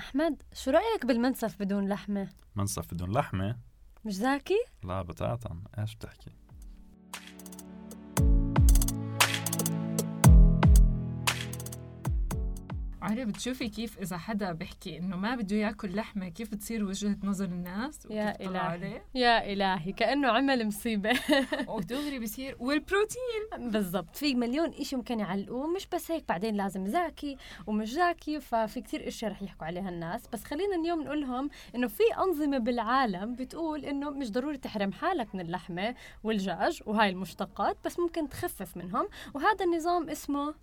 أحمد شو رأيك بالمنسف بدون لحمة؟ منسف بدون لحمة؟ مش ذكي؟ لا بتاتا إيش بتحكي؟ عارف بتشوفي كيف إذا حدا بيحكي إنه ما بده ياكل لحمة كيف بتصير وجهة نظر الناس يا إلهي. يا إلهي كأنه عمل مصيبة. ودغري بصير والبروتين. بالضبط. في مليون إشي ممكن يعلقوه مش بس هيك بعدين لازم زاكي ومش زاكي ففي كتير اشياء رح يحكوا عليها الناس. بس خلينا اليوم نقول لهم إنه في أنظمة بالعالم بتقول إنه مش ضروري تحرم حالك من اللحمة والدجاج وهاي المشتقات بس ممكن تخفف منهم. وهذا النظام اسمه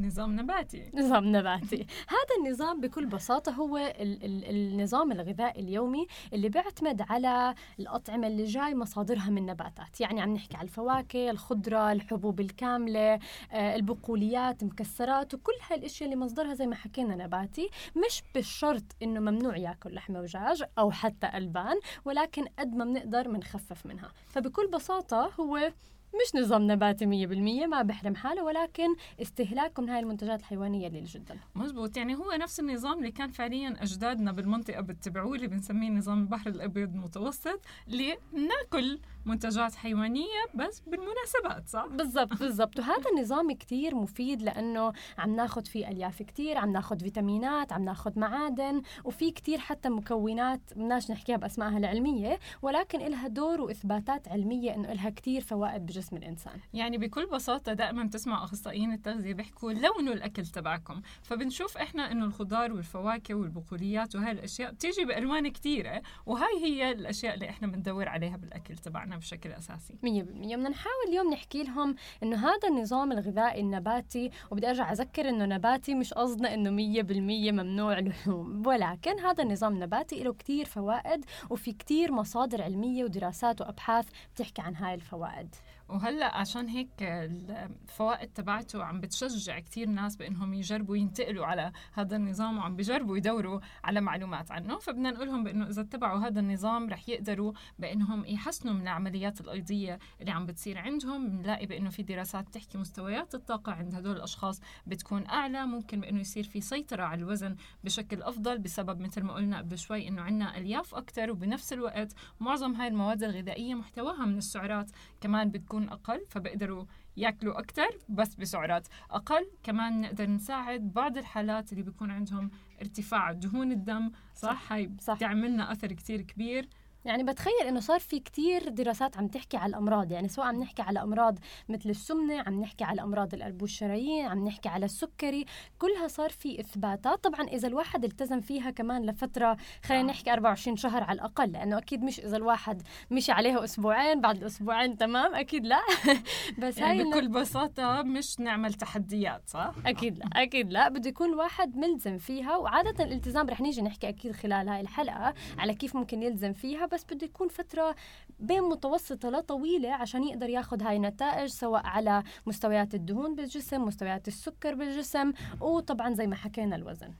نظام نباتي. نظام نباتي. هذا النظام بكل بساطة هو ال ال النظام الغذائي اليومي اللي بيعتمد على الأطعمة اللي جاي مصادرها من نباتات. يعني عم نحكي على الفواكه الخضرة الحبوب الكاملة آه البقوليات مكسرات وكل هاي الأشياء اللي مصدرها زي ما حكينا نباتي. مش بالشرط إنه ممنوع ياكل لحمة ودجاج أو حتى ألبان ولكن قد ما بنقدر بنخفف منها. فبكل بساطة هو مش نظام نباتي 100% ما بحرم حاله ولكن استهلاكه من هاي المنتجات الحيوانية قليل جدا. مزبوط. يعني هو نفس النظام اللي كان فعليا أجدادنا بالمنطقة بتبعوه اللي بنسميه نظام البحر الأبيض المتوسط اللي ناكل منتجات حيوانية بس بالمناسبات صح؟ بالضبط بالضبط. وهذا النظام كتير مفيد لأنه عم ناخذ فيه ألياف كتير عم ناخذ فيتامينات عم ناخذ معادن وفي كتير حتى مكونات بدناش نحكيها بأسمائها العلمية ولكن لها دور وإثباتات علمية إنه لها كتير فوائد جسم الإنسان. يعني بكل بساطة دائما بتسمع أخصائيين التغذية بيحكوا لونوا الأكل تبعكم. فبنشوف إحنا إنه الخضار والفواكه والبقوليات وهي الأشياء بتيجي بألوان كثيره وهي هي الأشياء اللي إحنا بندور عليها بالأكل تبعنا. بشكل أساسي. 100% بدنا نحاول اليوم نحكي لهم إنه هذا النظام الغذائي النباتي وبدي أرجع أذكر إنه نباتي مش قصدنا إنه 100% ممنوع لحوم ولكن هذا النظام النباتي له كثير فوائد وفي كثير مصادر علمية ودراسات وأبحاث بتحكي عن هاي الفوائد. وهلأ عشان هيك الفوائد تبعته عم بتشجع كثير ناس بإنهم يجربوا ينتقلوا على هذا النظام وعم بيجربوا يدوروا على معلومات عنه. فبدنا نقول لهم بإنه إذا اتبعوا هذا النظام رح يقدروا بإنهم يحسنوا من العمليات الايضيه اللي عم بتصير عندهم. بنلاقي بإنه في دراسات تحكي مستويات الطاقة عند هدول الأشخاص بتكون أعلى. ممكن بإنه يصير في سيطرة على الوزن بشكل أفضل بسبب مثل ما قلنا قبل شوي إنه عندنا ألياف أكثر وبنفس الوقت معظم هاي المواد الغذائية محتواها من السعرات كمان بتكون بتكون أقل فبيقدروا ياكلوا أكثر بس بسعرات أقل. كمان نقدر نساعد بعض الحالات اللي بيكون عندهم ارتفاع دهون الدم صح؟ هاي بتعملنا أثر كتير كبير. يعني بتخيل إنه صار في كتير دراسات عم تحكي على الأمراض يعني سواء عم نحكي على أمراض مثل السمنة عم نحكي على أمراض القلب والشرايين عم نحكي على السكري كلها صار في إثباتات. طبعا إذا الواحد التزم فيها كمان لفترة خلينا نحكي 24 شهر على الأقل لأنه أكيد مش إذا الواحد مشي عليها أسبوعين بعد الأسبوعين تمام أكيد لا. بس يعني هاي بكل بساطة مش نعمل تحديات صح؟ أكيد لا أكيد لا. بده يكون الواحد ملزم فيها وعادة الالتزام رح نيجي نحكي أكيد خلال هاي الحلقة على كيف ممكن يلزم فيها. بس بده يكون فترة بين متوسطة لطويلة عشان يقدر ياخذ هاي النتائج سواء على مستويات الدهون بالجسم مستويات السكر بالجسم وطبعا زي ما حكينا الوزن.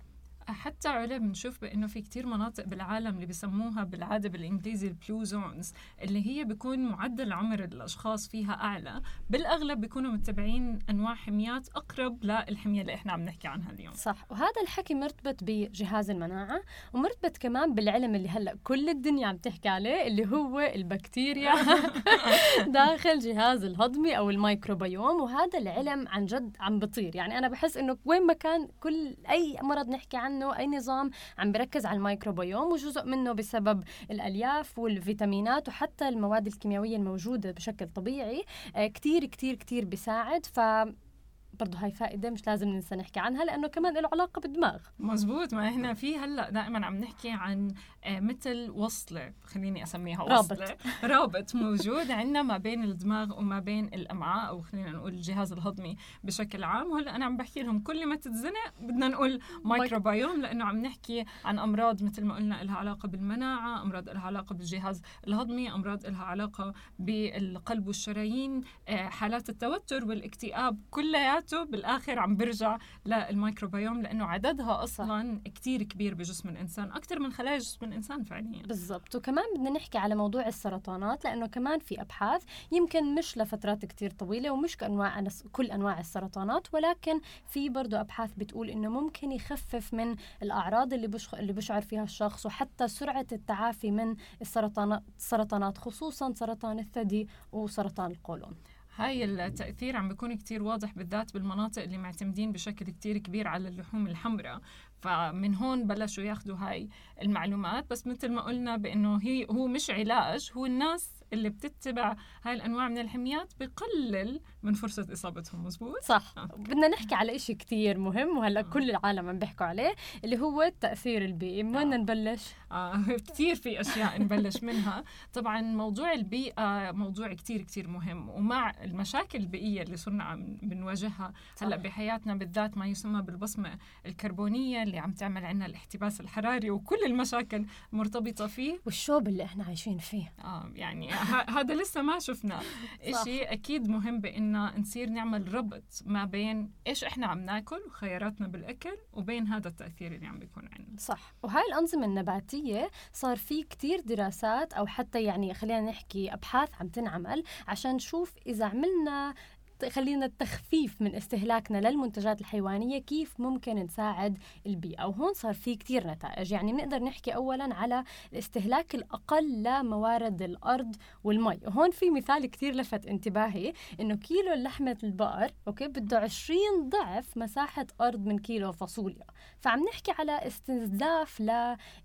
حتى علا بنشوف بإنه في كتير مناطق بالعالم اللي بيسموها بالعادة بالإنجليزي البلو زونز اللي هي بيكون معدل عمر الأشخاص فيها أعلى. بالأغلب بيكونوا متبعين أنواع حميات أقرب للحمية اللي إحنا عم نحكي عنها اليوم. صح وهذا الحكي مرتبط بجهاز المناعة ومرتبط كمان بالعلم اللي هلأ كل الدنيا عم تحكي عليه اللي هو البكتيريا. داخل جهاز الهضمي أو الميكروبيوم وهذا العلم عن جد عم بطير. يعني أنا بحس إنه وين ما كان كل أي مرض نحكي عنه انه أي نظام عم بركز على الميكروبيوم وجزء منه بسبب الألياف والفيتامينات وحتى المواد الكيميائية الموجودة بشكل طبيعي آه، كتير كتير كتير بيساعد. ف برضه هاي فائدة مش لازم ننسى نحكي عنها لأنه كمان له علاقة بالدماغ. مزبوط ما إحنا في هلأ دائما عم نحكي عن آه، مثل وصلة خليني أسميها وصلة. رابط رابط موجود عندنا ما بين الدماغ وما بين الأمعاء أو خلينا نقول الجهاز الهضمي بشكل عام. وهلأ أنا عم بحكي لهم كل ما تتزنق بدنا نقول مايكروبيوم لأنه عم نحكي عن أمراض مثل ما قلنا لها علاقة بالمناعة أمراض لها علاقة بالجهاز الهضمي أمراض لها علاقة بالقلب والشرايين آه، حالات التوتر والاكتئاب كليات تبعته بالآخر عم برجع للميكروبيوم لأنه عددها أصلا كتير كبير بجسم الإنسان أكثر من خلايا جسم الإنسان فعليا. بالضبط. وكمان بدنا نحكي على موضوع السرطانات لأنه كمان في أبحاث يمكن مش لفترات كتير طويلة ومش كأنواع كل أنواع السرطانات ولكن في برضه أبحاث بتقول إنه ممكن يخفف من الأعراض اللي بش... اللي بشعر فيها الشخص وحتى سرعة التعافي من السرطانات السرطانات خصوصا سرطان الثدي وسرطان القولون. هاي التأثير عم بيكون كتير واضح بالذات بالمناطق اللي معتمدين بشكل كتير كبير على اللحوم الحمراء. فمن هون بلشوا ياخذوا هاي المعلومات. بس مثل ما قلنا بأنه هي هو مش علاج هو الناس اللي بتتبع هاي الأنواع من الحميات بقلل من فرصة إصابتهم مزبوط؟ صح. آه. بدنا نحكي على إشي كتير مهم وهلأ آه. كل العالم عم بيحكوا عليه اللي هو التاثير البيئي من وين آه. نبلش؟ آه كثير في أشياء نبلش منها. طبعا موضوع البيئة موضوع كتير كتير مهم. ومع المشاكل البيئية اللي صرنا عم بنواجهها هلأ بحياتنا بالذات ما يسمى بالبصمة الكربونية اللي عم تعمل عنا الاحتباس الحراري وكل المشاكل مرتبطة فيه. والشوب اللي إحنا عايشين فيه. آه يعني هذا لسه ما شفنا. شيء أكيد مهم بان نصير نعمل ربط ما بين إيش إحنا عم ناكل وخياراتنا بالأكل وبين هذا التأثير اللي عم بيكون عندنا صح. وهاي الأنظمة النباتية صار في كتير دراسات أو حتى يعني خلينا نحكي أبحاث عم تنعمل عشان نشوف إذا عملنا خلينا التخفيف من استهلاكنا للمنتجات الحيوانية كيف ممكن نساعد البيئة. وهون صار في كتير نتائج. يعني بنقدر نحكي أولا على الاستهلاك الأقل لموارد الأرض والمي. وهون في مثال كتير لفت انتباهي إنه كيلو لحمة البقر أوكي بده 20 ضعف مساحة أرض من كيلو فاصوليا. فعم نحكي على استنزاف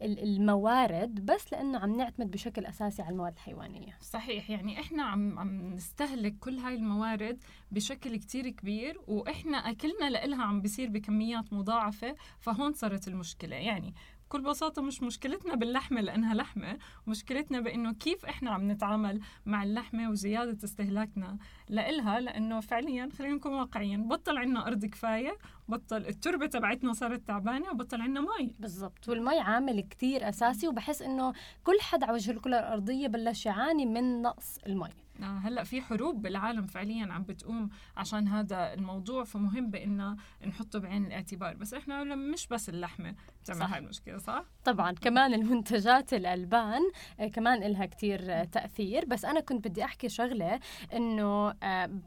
للموارد بس لأنه عم نعتمد بشكل أساسي على المواد الحيوانية. صحيح. يعني إحنا عم, عم نستهلك كل هاي الموارد بشكل كتير كبير وإحنا أكلنا لإلها عم بيصير بكميات مضاعفة فهون صارت المشكلة. يعني بكل بساطة مش مشكلتنا باللحمة لأنها لحمة مشكلتنا بأنه كيف إحنا عم نتعامل مع اللحمة وزيادة استهلاكنا لإلها لأنه فعليا خلينا نكون واقعيين بطل عنا أرض كفاية بطل التربة تبعتنا صارت تعبانة وبطل عنا مي. بالضبط. والمي عامل كتير أساسي وبحس إنه كل حد على وجه الكرة الأرضية بلش يعاني من نقص المي. آه، هلأ في حروب بالعالم فعليا عم بتقوم عشان هذا الموضوع فمهم بان نحطه بعين الاعتبار. بس إحنا مش بس اللحمة بتعمل هاي المشكلة صح؟ طبعا. كمان المنتجات الألبان آه، كمان لها كتير آه، تأثير. بس أنا كنت بدي أحكي شغلة إنه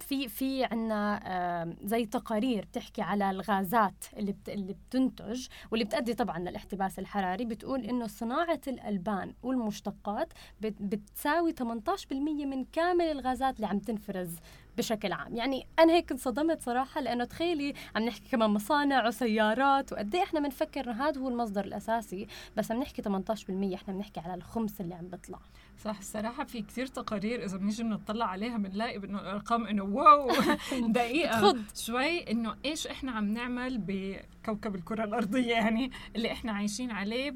في في عندنا زي تقارير بتحكي على الغازات اللي اللي بتنتج واللي بتؤدي طبعا للاحتباس الحراري بتقول إنه صناعة الألبان والمشتقات بتساوي 18% من كامل الغازات اللي عم تنفرز بشكل عام. يعني أنا هيك انصدمت صراحة لأنه تخيلي عم نحكي كمان مصانع وسيارات وقد إيه إحنا بنفكر إنه هذا هو المصدر الأساسي بس عم نحكي 18% إحنا بنحكي على الخمس اللي عم بيطلع. صح الصراحة في كثير تقارير إذا بنيجي بنطلع عليها بنلاقي إنه الأرقام إنه واو. دقيقة شوي إنه إيش إحنا عم نعمل بكوكب الكرة الأرضية يعني اللي إحنا عايشين عليه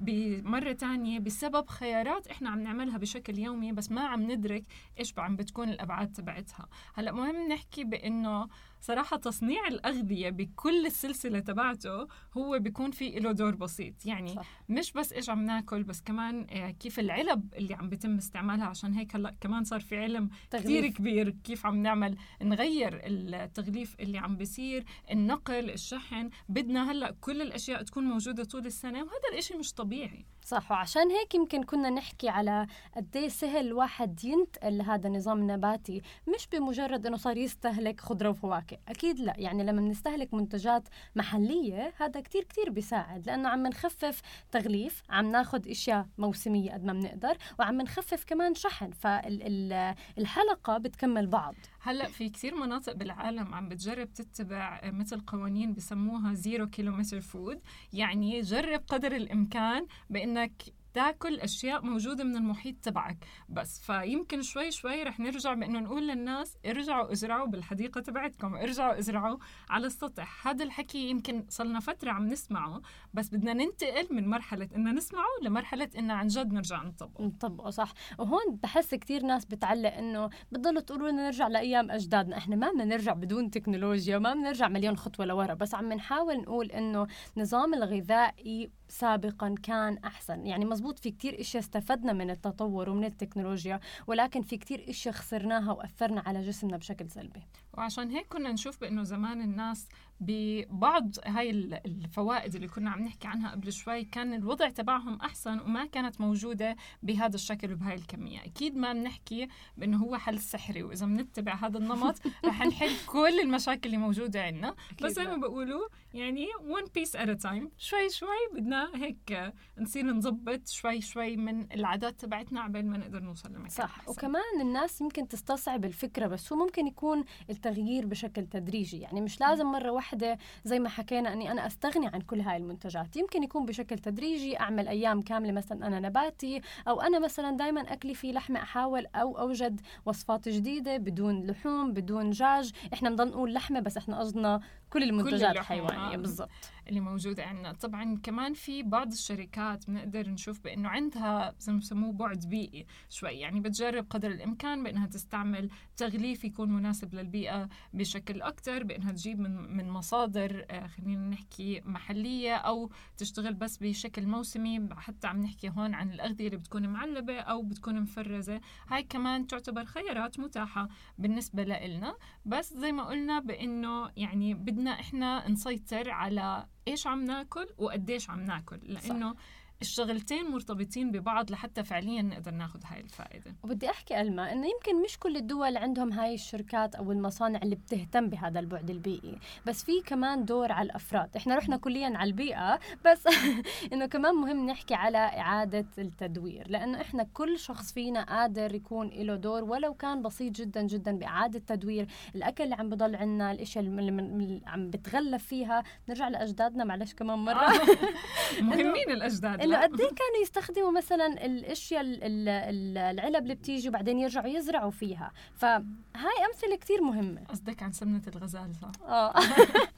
بمرة تانية بسبب خيارات إحنا عم نعملها بشكل يومي بس ما عم ندرك إيش عم بتكون الأبعاد تبعتها. هلأ مهم نحكي بإنه صراحة تصنيع الأغذية بكل السلسلة تبعته هو بيكون في له دور بسيط. يعني صح. مش بس إيش عم ناكل بس كمان آه، كيف العلب اللي عم بيتم استعمالها. عشان هيك هلأ كمان صار في علم كثير كبير كيف عم نعمل نغير التغليف اللي عم بيصير النقل الشحن. بدنا هلأ كل الأشياء تكون موجودة طول السنة وهذا الإشي مش طبيعي. صح وعشان هيك يمكن كنا نحكي على قد إيه سهل الواحد ينتقل لهذا النظام النباتي مش بمجرد إنه صار يستهلك خضرة وفواكه أكيد لا. يعني لما بنستهلك منتجات محلية هذا كتير كتير بيساعد لأنه عم نخفف تغليف عم ناخذ أشياء موسمية قد ما بنقدر وعم نخفف كمان شحن فالحلقه بتكمل بعض. هلأ في كثير مناطق بالعالم عم بتجرب تتبع مثل قوانين بسموها zero kilometer food يعني جرب قدر الإمكان بإنك تاكل أشياء موجودة من المحيط تبعك. بس فيمكن شوي شوي رح نرجع بأنه نقول للناس ارجعوا ازرعوا بالحديقة تبعتكم ارجعوا ازرعوا على السطح. هذا الحكي يمكن صلنا فترة عم نسمعه بس بدنا ننتقل من مرحلة انه نسمعه لمرحلة انه عن جد نرجع نطبقه. نطبقه صح. وهون بحس كثير ناس بتعلق إنه بتضلوا تقولوا لنا نرجع لأيام أجدادنا. إحنا ما بدنا نرجع بدون تكنولوجيا ما بدنا نرجع مليون خطوة لورا بس عم نحاول نقول إنه نظام الغذائي سابقا كان أحسن. يعني مزبوط في كتير إشياء استفدنا من التطور ومن التكنولوجيا ولكن في كتير إشياء خسرناها وأثرنا على جسمنا بشكل سلبي. وعشان هيك كنا نشوف بأنه زمان الناس ببعض هاي ال- الفوائد اللي كنا عم نحكي عنها قبل شوي كان الوضع تبعهم أحسن وما كانت موجودة بهذا الشكل وبهاي الكمية. أكيد ما بنحكي بأنه هو حل سحري وإذا بنتبع هذا النمط رح نحل كل المشاكل اللي موجودة عندنا بس زي ما بقولوا يعني one piece at a time. شوي شوي بدنا هيك نصير نظبط شوي شوي من العادات تبعتنا عبال ما نقدر نوصل لمكان صح. أحسن. وكمان الناس يمكن تستصعب الفكرة بس هو ممكن يكون التغيير بشكل تدريجي. يعني مش لازم مرة واحدة زي ما حكينا أني أنا أستغني عن كل هاي المنتجات. يمكن يكون بشكل تدريجي أعمل أيام كاملة مثلا أنا نباتي أو أنا مثلا دايما أكلي فيه لحمة أحاول أو أوجد وصفات جديدة بدون لحوم بدون دجاج. إحنا بنضل نقول لحمة بس إحنا قصدنا كل المنتجات اللحوم، الحيوانية آه. بالضبط. اللي موجودة عندنا. طبعا كمان في بعض الشركات بنقدر نشوف بأنه عندها زي ما بسموه بعد بيئي شوي. يعني بتجرب قدر الإمكان بأنها تستعمل تغليف يكون مناسب للبيئة بشكل أكتر بأنها تجيب من, من مصادر آه، خلينا نحكي محلية أو تشتغل بس بشكل موسمي. حتى عم نحكي هون عن الأغذية اللي بتكون معلبة أو بتكون مفرزة. هاي كمان تعتبر خيارات متاحة بالنسبة لإلنا. بس زي ما قلنا بأنه يعني بدنا إحنا نسيطر على إيش عم ناكل وقديش عم ناكل لأنه الشغلتين مرتبطين ببعض لحتى فعليا نقدر ناخذ هاي الفائدة. وبدي أحكي ألما إنه يمكن مش كل الدول عندهم هاي الشركات أو المصانع اللي بتهتم بهذا البعد البيئي بس في كمان دور على الأفراد. إحنا رحنا كليا على البيئة بس إنه كمان مهم نحكي على إعادة التدوير لأنه إحنا كل شخص فينا قادر يكون له دور ولو كان بسيط جدا جدا بإعادة تدوير الأكل اللي عم بضل عنا الإشياء اللي عم بتغلف فيها. نرجع لأجدادنا معلش كمان مرة. مهمين الأجداد. انه؟ قد إيه كانوا يستخدموا مثلا الأشياء ال- ال- ال- العلب اللي بتيجي وبعدين يرجعوا يزرعوا فيها فهاي أمثلة كثير مهمة قصدك عن سمنة الغزال صح؟ آه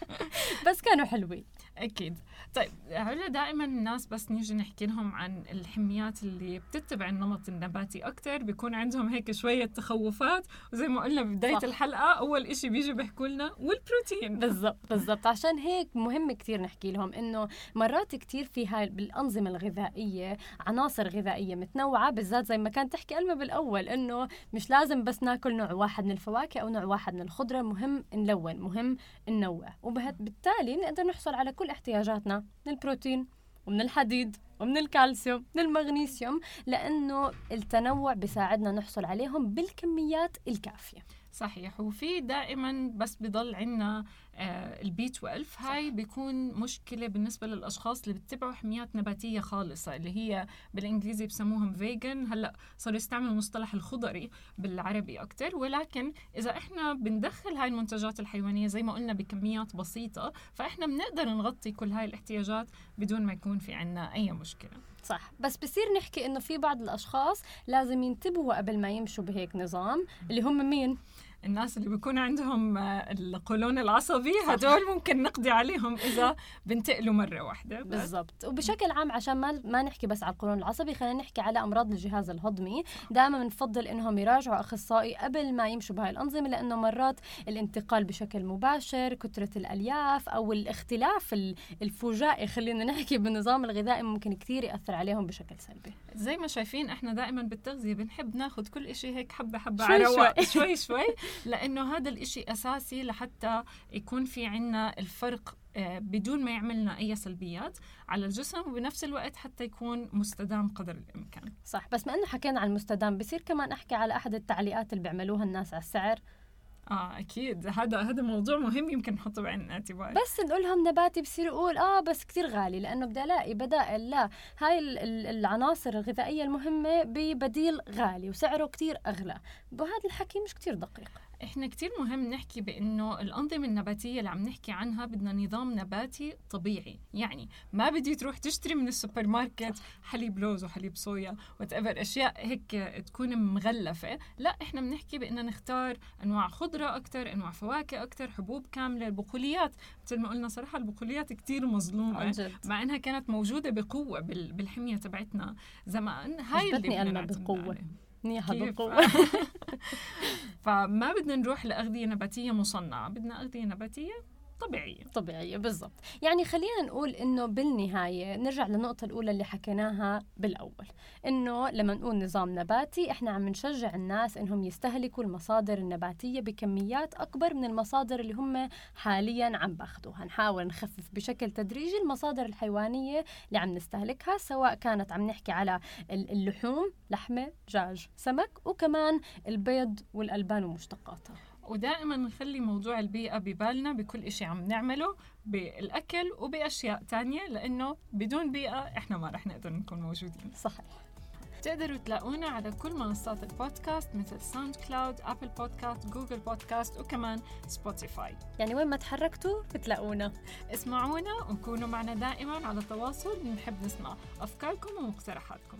بس كانوا حلوين أكيد. طيب علا دائما الناس بس نيجي نحكي لهم عن الحميات اللي بتتبع النمط النباتي أكتر. بيكون عندهم هيك شوية تخوفات. وزي ما قلنا ببداية صح. الحلقة أول إشي بيجي بيحكوا لنا والبروتين. بالضبط بالضبط. عشان هيك مهم كثير نحكي لهم إنه مرات كثير في هاي بالأنظمة الغذائية عناصر غذائية متنوعة بالذات زي ما كانت تحكي الما بالأول إنه مش لازم بس ناكل نوع واحد من الفواكه أو نوع واحد من الخضرة. مهم نلون مهم ننوع. وبالتالي نقدر نحصل على كل احتياجاتنا من البروتين ومن الحديد ومن الكالسيوم من المغنيسيوم لأنه التنوع بيساعدنا نحصل عليهم بالكميات الكافية. صحيح. وفي دائما بس بضل عنا آه ال B12 هاي بيكون مشكلة بالنسبة للأشخاص اللي بتتبعوا حميات نباتية خالصة اللي هي بالإنجليزي بسموهم vegan هلأ صاروا يستعملوا المصطلح الخضري بالعربي أكتر. ولكن إذا إحنا بندخل هاي المنتجات الحيوانية زي ما قلنا بكميات بسيطة فإحنا بنقدر نغطي كل هاي الاحتياجات بدون ما يكون في عنا أي مشكلة. صح. بس بصير نحكي إنه في بعض الأشخاص لازم ينتبهوا قبل ما يمشوا بهيك نظام اللي هم مين؟ الناس اللي بيكون عندهم آه، القولون العصبي هدول ممكن نقضي عليهم إذا بنتقلوا مرة واحدة. بس بالضبط. وبشكل عام عشان ما ما نحكي بس على القولون العصبي خلينا نحكي على أمراض الجهاز الهضمي. دائما بنفضل إنهم يراجعوا أخصائي قبل ما يمشوا بهاي الأنظمة لأنه مرات الانتقال بشكل مباشر كثرة الألياف أو الاختلاف ال- الفجائي خلينا نحكي بالنظام الغذائي ممكن كثير يأثر عليهم بشكل سلبي. زي ما شايفين إحنا دائما بالتغذية بنحب ناخذ كل إشي هيك حبة شوي على شوي. شوي شوي. لأنه هذا الإشي أساسي لحتى يكون في عنا الفرق آه، بدون ما يعملنا أي سلبيات على الجسم وبنفس الوقت حتى يكون مستدام قدر الإمكان. صح بس ما إنه حكينا عن المستدام بصير كمان أحكي على أحد التعليقات اللي بيعملوها الناس على السعر. آه أكيد. هذا هذا موضوع مهم يمكن نحطه بعين الاعتبار. بس نقول لهم نباتي بصير يقول آه بس كتير غالي لأنه بدي الاقي بدائل لا. هاي ال- ال- العناصر الغذائية المهمة ببديل غالي وسعره كتير أغلى. وهذا الحكي مش كتير دقيق. إحنا كتير مهم نحكي بإنه الأنظمة النباتية اللي عم نحكي عنها بدنا نظام نباتي طبيعي. يعني ما بدي تروح تشتري من السوبر ماركت حليب لوز وحليب صويا وأشياء هيك تكون مغلفة. لا إحنا بنحكي بان نختار أنواع خضرة أكثر أنواع فواكه أكثر حبوب كاملة البقوليات. مثل ما قلنا صراحة البقوليات كتير مظلومة مع إنها كانت موجودة بقوة بال- بالحمية تبعتنا زمان. هاي اللي بدنا ألما كيف؟ بقوه فما بدنا نروح لأغذية نباتية مصنعة بدنا أغذية نباتية طبيعية. طبيعية بالضبط. يعني خلينا نقول إنه بالنهاية نرجع للنقطة الأولى اللي حكيناها بالأول إنه لما نقول نظام نباتي إحنا عم نشجع الناس إنهم يستهلكوا المصادر النباتية بكميات أكبر من المصادر اللي هم حاليا عم بأخذوها. نحاول نخفف بشكل تدريجي المصادر الحيوانية اللي عم نستهلكها سواء كانت عم نحكي على اللحوم لحمة دجاج سمك وكمان البيض والألبان ومشتقاتها. ودائما نخلي موضوع البيئة ببالنا بكل إشي عم نعمله بالأكل وبأشياء تانية لأنه بدون بيئة إحنا ما رح نقدر نكون موجودين. صحيح. تقدروا تلاقونا على كل منصات البودكاست مثل SoundCloud، Apple Podcast، Google Podcast وكمان Spotify يعني وين ما تحركتوا بتلاقونا. اسمعونا وكونوا معنا دائما على تواصل بنحب نسمع أفكاركم ومقترحاتكم.